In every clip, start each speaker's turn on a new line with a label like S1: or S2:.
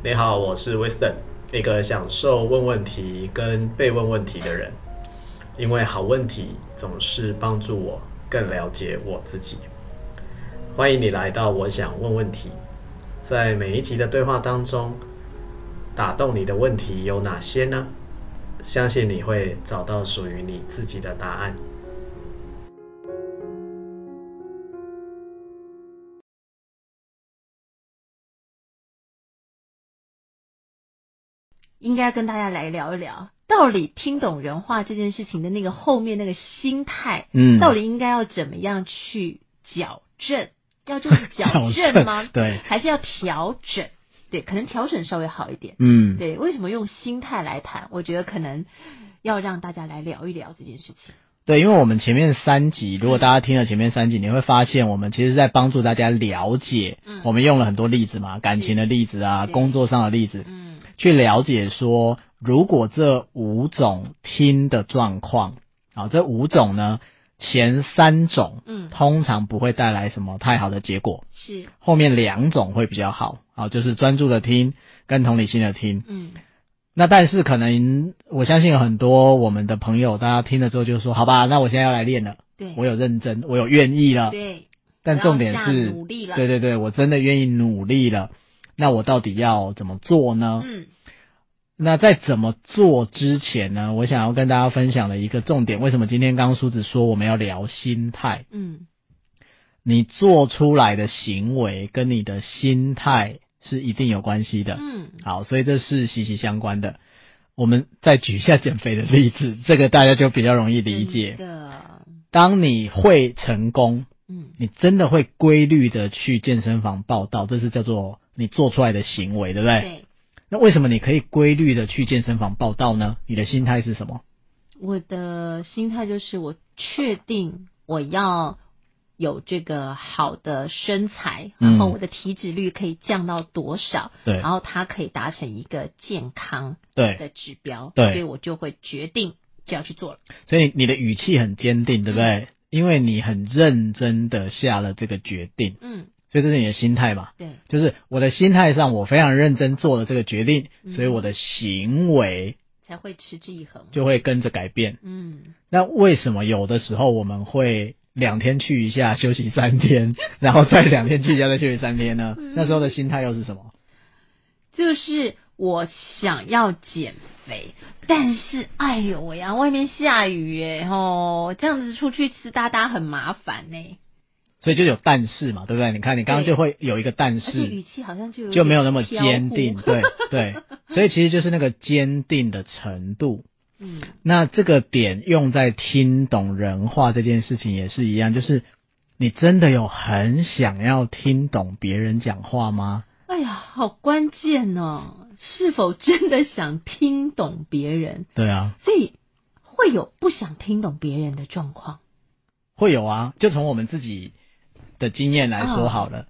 S1: 你好，我是 Wisdom，一个享受问问题跟被问问题的人。因为好问题总是帮助我更了解我自己。欢迎你来到我想问问题，在每一集的对话当中，打动你的问题有哪些呢？相信你会找到属于你自己的答案。
S2: 该跟大家来聊一聊，到底听懂人话这件事情的那个后面那个心态，嗯，到底应该要怎么样去矫正？要就是矫正吗？
S3: 正对，
S2: 还是要调整？对，可能调整稍微好一点。
S3: 嗯，
S2: 对，为什么用心态来谈？我觉得可能要让大家来聊一聊这件事情。
S3: 对，因为我们前面三集，如果大家听了前面三集，你会发现我们其实在帮助大家了解。嗯，我们用了很多例子嘛，感情的例子啊，工作上的例子。嗯。去了解说，如果这五种听的状况，啊，这五种呢，前三种，嗯，通常不会带来什么太好的结果，
S2: 是，
S3: 后面两种会比较好，啊，就是专注的听跟同理心的听，
S2: 嗯，
S3: 那但是可能我相信有很多我们的朋友，大家听了之后就说，好吧，那我现在要来练了，
S2: 对，
S3: 我有认真，我有愿意了，
S2: 对，
S3: 但重点是，
S2: 努力了，
S3: 对对对，我真的愿意努力了。那我到底要怎么做呢？
S2: 嗯，
S3: 那在怎么做之前呢？我想要跟大家分享的一个重点，为什么今天刚刚书子说我们要聊心态？
S2: 嗯，
S3: 你做出来的行为跟你的心态是一定有关系的。
S2: 嗯，
S3: 好，所以这是息息相关的。我们再举一下减肥的例子，这个大家就比较容易理解。
S2: 的，
S3: 当你会成功，
S2: 嗯，
S3: 你真的会规律的去健身房报道，这是叫做。你做出来的行为，对不对？
S2: 对。
S3: 那为什么你可以规律的去健身房报道呢？你的心态是什么？
S2: 我的心态就是我确定我要有这个好的身材，
S3: 嗯、
S2: 然后我的体脂率可以降到多少？
S3: 对。
S2: 然后它可以达成一个健康
S3: 对
S2: 的指标，
S3: 对。
S2: 所以我就会决定就要去做了。
S3: 所以你的语气很坚定，对不对？嗯、因为你很认真的下了这个决定。
S2: 嗯。
S3: 所以这是你的心态嘛？
S2: 对，
S3: 就是我的心态上，我非常认真做了这个决定，嗯、所以我的行为
S2: 才会持之以恒，
S3: 就会跟着改变。
S2: 嗯，
S3: 那为什么有的时候我们会两天去一下，休息三天，然后再两天去一下，再休息三天呢？嗯、那时候的心态又是什么？
S2: 就是我想要减肥，但是哎呦喂呀，外面下雨耶，哦，这样子出去吃哒哒很麻烦呢。
S3: 所以就有但是嘛，对不对？你看，你刚刚就会有一个但是，
S2: 语气好像就
S3: 就没有那么坚定，对 对。所以其实就是那个坚定的程度。
S2: 嗯，
S3: 那这个点用在听懂人话这件事情也是一样，就是你真的有很想要听懂别人讲话吗？
S2: 哎呀，好关键哦！是否真的想听懂别人？
S3: 对啊，
S2: 所以会有不想听懂别人的状况。
S3: 会有啊，就从我们自己。的经验来说好了，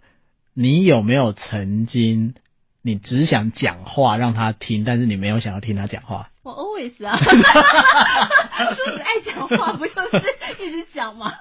S3: 你有没有曾经你只想讲话让他听，但是你没有想要听他讲话？
S2: 我 always 啊，说你爱讲话，不就是一直讲吗？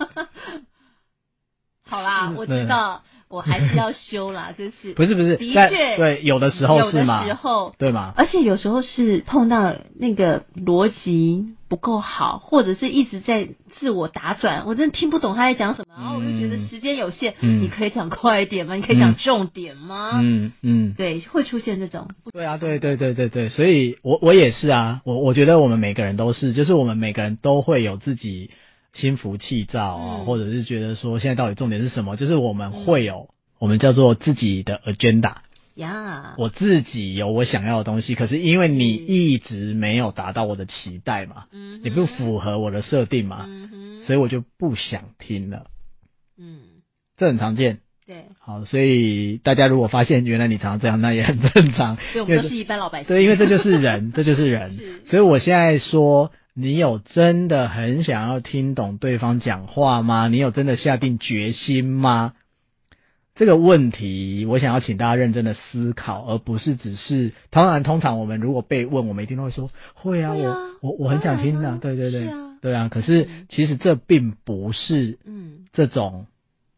S2: 好啦，我知道。我还是要修啦，就是
S3: 不是不是，
S2: 的确
S3: 对，有的时候是嘛，
S2: 有的时候
S3: 对吗？
S2: 而且有时候是碰到那个逻辑不够好，或者是一直在自我打转，我真的听不懂他在讲什么，然后我就觉得时间有限，
S3: 嗯，
S2: 你可以讲快一点吗？你可以讲重点吗？
S3: 嗯嗯，
S2: 对，会出现这种。
S3: 对啊，对对对对对，所以我我也是啊，我我觉得我们每个人都是，就是我们每个人都会有自己。心浮气躁啊，嗯、或者是觉得说现在到底重点是什么？就是我们会有、嗯、我们叫做自己的 agenda
S2: 呀，
S3: 我自己有我想要的东西，可是因为你一直没有达到我的期待嘛，
S2: 嗯，
S3: 你不符合我的设定嘛，
S2: 嗯，
S3: 所以我就不想听了，
S2: 嗯，
S3: 这很常见，
S2: 对，
S3: 好，所以大家如果发现原来你常常这样，那也很正常，
S2: 对，我们都是一般老百姓，
S3: 对，因为这就是人，这就是人，
S2: 是。
S3: 所以我现在说。你有真的很想要听懂对方讲话吗？你有真的下定决心吗？这个问题，我想要请大家认真的思考，而不是只是。当然，通常我们如果被问，我们一定都会说会啊，我我我很想听的，对对对，对啊。可是其实这并不是，嗯，这种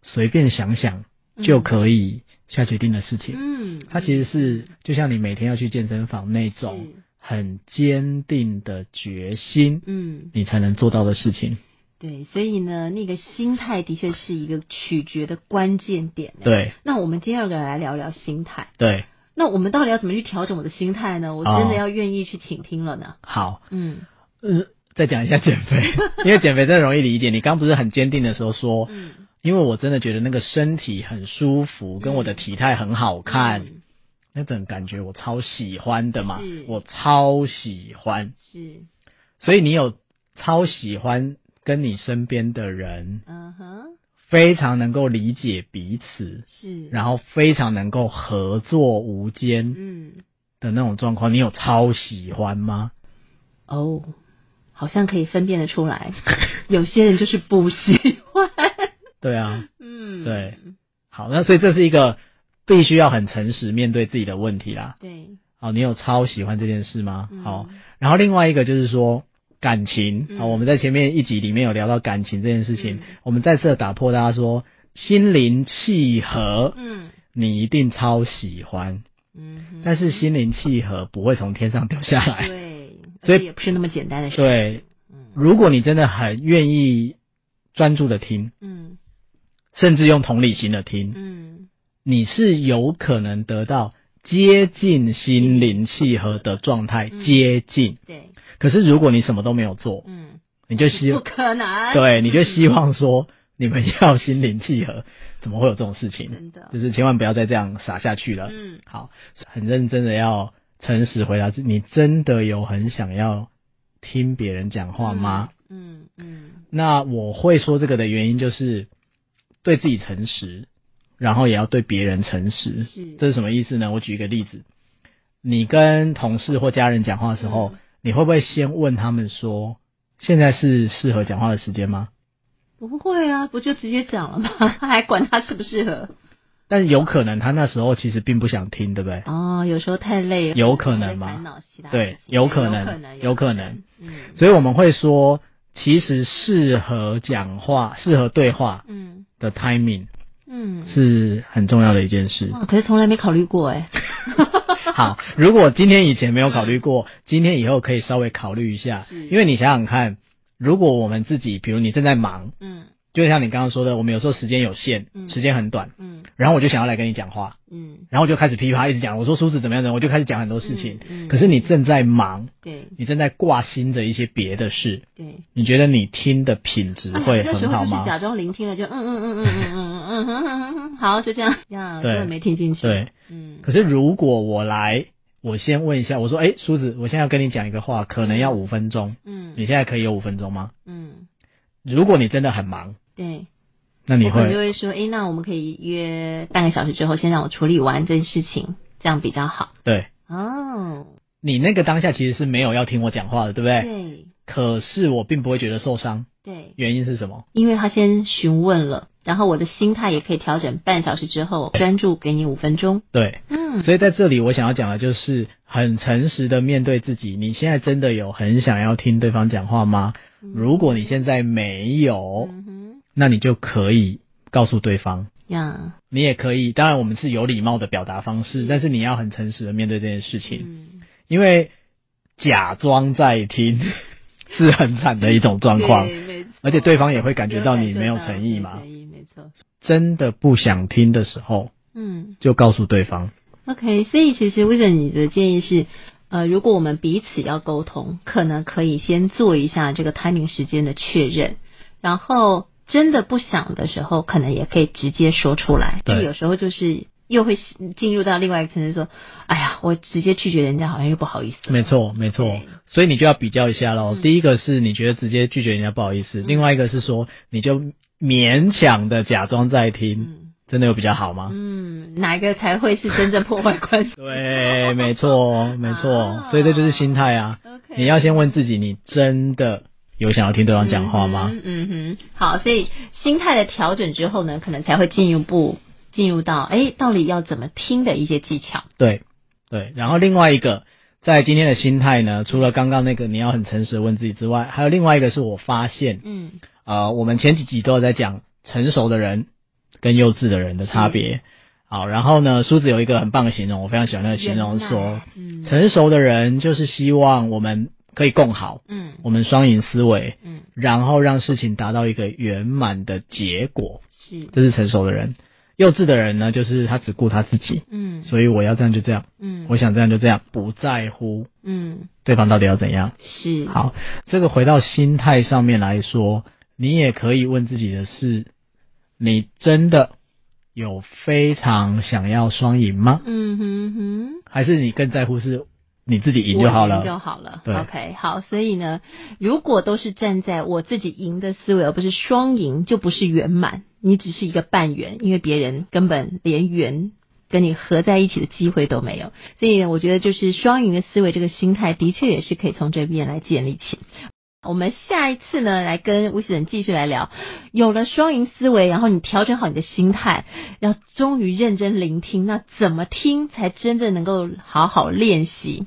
S3: 随便想想就可以下决定的事情。嗯，它其实是就像你每天要去健身房那种很坚定的决心，嗯，你才能做到的事情。
S2: 对，所以呢，那个心态的确是一个取决的关键点。
S3: 对，
S2: 那我们今天要来聊聊心态。
S3: 对，
S2: 那我们到底要怎么去调整我的心态呢？我真的要愿意去倾听了呢。哦、
S3: 好，嗯，呃，再讲一下减肥，因为减肥真的容易理解。你刚不是很坚定的时候说，嗯，因为我真的觉得那个身体很舒服，跟我的体态很好看，嗯、那种感觉我超喜欢的嘛，我超喜欢。是，所以你有超喜欢。跟你身边的人，嗯哼，非常能够理解彼此，是，然后非常能够合作无间，嗯，的那种状况，你有超喜欢吗？
S2: 哦，好像可以分辨得出来，有些人就是不喜欢。
S3: 对啊，嗯，对，好，那所以这是一个必须要很诚实面对自己的问题啦。对，好，你有超喜欢这件事吗？嗯、好，然后另外一个就是说。感情。啊，我们在前面一集里面有聊到感情这件事情，嗯、我们再次的打破大家说心灵契合，嗯，你一定超喜欢，嗯，但是心灵契合不会从天上掉下来，
S2: 对，所以也不是那么简单的事。
S3: 对，如果你真的很愿意专注的听，嗯，甚至用同理心的听，嗯，你是有可能得到接近心灵契合的状态，嗯、接近，对。可是如果你什么都没有做，嗯，你就希望不
S2: 可能，
S3: 对，你就希望说你们要心灵契合，怎么会有这种事情？真的，就是千万不要再这样傻下去了。嗯，好，很认真的要诚实回答，你真的有很想要听别人讲话吗？嗯嗯，嗯，那我会说这个的原因就是对自己诚实，然后也要对别人诚实。是，这是什么意思呢？我举一个例子，你跟同事或家人讲话的时候。嗯你会不会先问他们说，现在是适合讲话的时间吗？
S2: 不会啊，不就直接讲了吗？还管他适不适合？
S3: 但是有可能他那时候其实并不想听，对不对？
S2: 哦，有时候太累了，
S3: 有可能吗？对，有可能，有可能。嗯，所以我们会说，其实适合讲话、适合对话，嗯，的 timing，嗯，是很重要的一件事。
S2: 可是从来没考虑过哎。
S3: 好，如果今天以前没有考虑过，今天以后可以稍微考虑一下，是。因为你想想看，如果我们自己，比如你正在忙，嗯，就像你刚刚说的，我们有时候时间有限，嗯，时间很短，嗯，然后我就想要来跟你讲话，嗯，然后我就开始噼啪一直讲，我说梳子怎么样的，我就开始讲很多事情，嗯，嗯，可是你正在忙，对，你正在挂心着一些别的事，对，你觉得你听的品质会很好吗？
S2: 就是假装聆听了，就嗯嗯嗯嗯嗯嗯嗯嗯嗯嗯，好，就这样，呀根本没听进去，
S3: 对。嗯，可是如果我来，我先问一下，我说，诶，梳子，我现在要跟你讲一个话，可能要五分钟。嗯，你现在可以有五分钟吗？嗯，如果你真的很忙，
S2: 对，
S3: 那你会，
S2: 我就会说，诶，那我们可以约半个小时之后，先让我处理完这件事情，这样比较好。
S3: 对，哦，你那个当下其实是没有要听我讲话的，对不对？对。可是我并不会觉得受伤。对，原因是什么？
S2: 因为他先询问了。然后我的心态也可以调整，半小时之后专注给你五分钟。
S3: 对，嗯，所以在这里我想要讲的就是很诚实的面对自己。你现在真的有很想要听对方讲话吗？嗯、如果你现在没有，那你就可以告诉对方。呀，你也可以，当然我们是有礼貌的表达方式，但是你要很诚实的面对这件事情，嗯、因为假装在听 是很惨的一种状况，而且对方也会感觉到你没有诚意嘛。没错真的不想听的时候，嗯，就告诉对方。
S2: OK，所以其实 Wisdom 你的建议是，呃，如果我们彼此要沟通，可能可以先做一下这个 timing 时间的确认，然后真的不想的时候，可能也可以直接说出来。对，因为有时候就是又会进入到另外一个层次，说，哎呀，我直接拒绝人家好像又不好意思。
S3: 没错，没错。所以你就要比较一下喽。嗯、第一个是你觉得直接拒绝人家不好意思，嗯、另外一个是说你就。勉强的假装在听，嗯、真的有比较好吗？
S2: 嗯，哪一个才会是真正破坏关系？
S3: 对，没错，没错，啊、所以这就是心态啊。Okay, 你要先问自己，你真的有想要听对方讲话吗？
S2: 嗯哼，好，所以心态的调整之后呢，可能才会进一步进入到，哎，到底要怎么听的一些技巧。
S3: 对，对，然后另外一个，在今天的心态呢，除了刚刚那个你要很诚实的问自己之外，还有另外一个是我发现，嗯。呃，我们前几集都有在讲成熟的人跟幼稚的人的差别。好，然后呢，梳子有一个很棒的形容，我非常喜欢那个形容说，嗯，成熟的人就是希望我们可以共好，嗯，我们双赢思维，嗯，然后让事情达到一个圆满的结果，是，这是成熟的人。幼稚的人呢，就是他只顾他自己，嗯，所以我要这样就这样，嗯，我想这样就这样，不在乎，嗯，对方到底要怎样，
S2: 是。
S3: 好，这个回到心态上面来说，你也可以问自己的是，你真的。有非常想要双赢吗？嗯哼哼，还是你更在乎是你自己赢就好了？
S2: 就好了。对，OK，好。所以呢，如果都是站在我自己赢的思维，而不是双赢，就不是圆满。你只是一个半圆，因为别人根本连圆跟你合在一起的机会都没有。所以，我觉得就是双赢的思维，这个心态的确也是可以从这边来建立起。我们下一次呢，来跟 Wisdom 继续来聊。有了双赢思维，然后你调整好你的心态，要终于认真聆听。那怎么听才真正能够好好练习？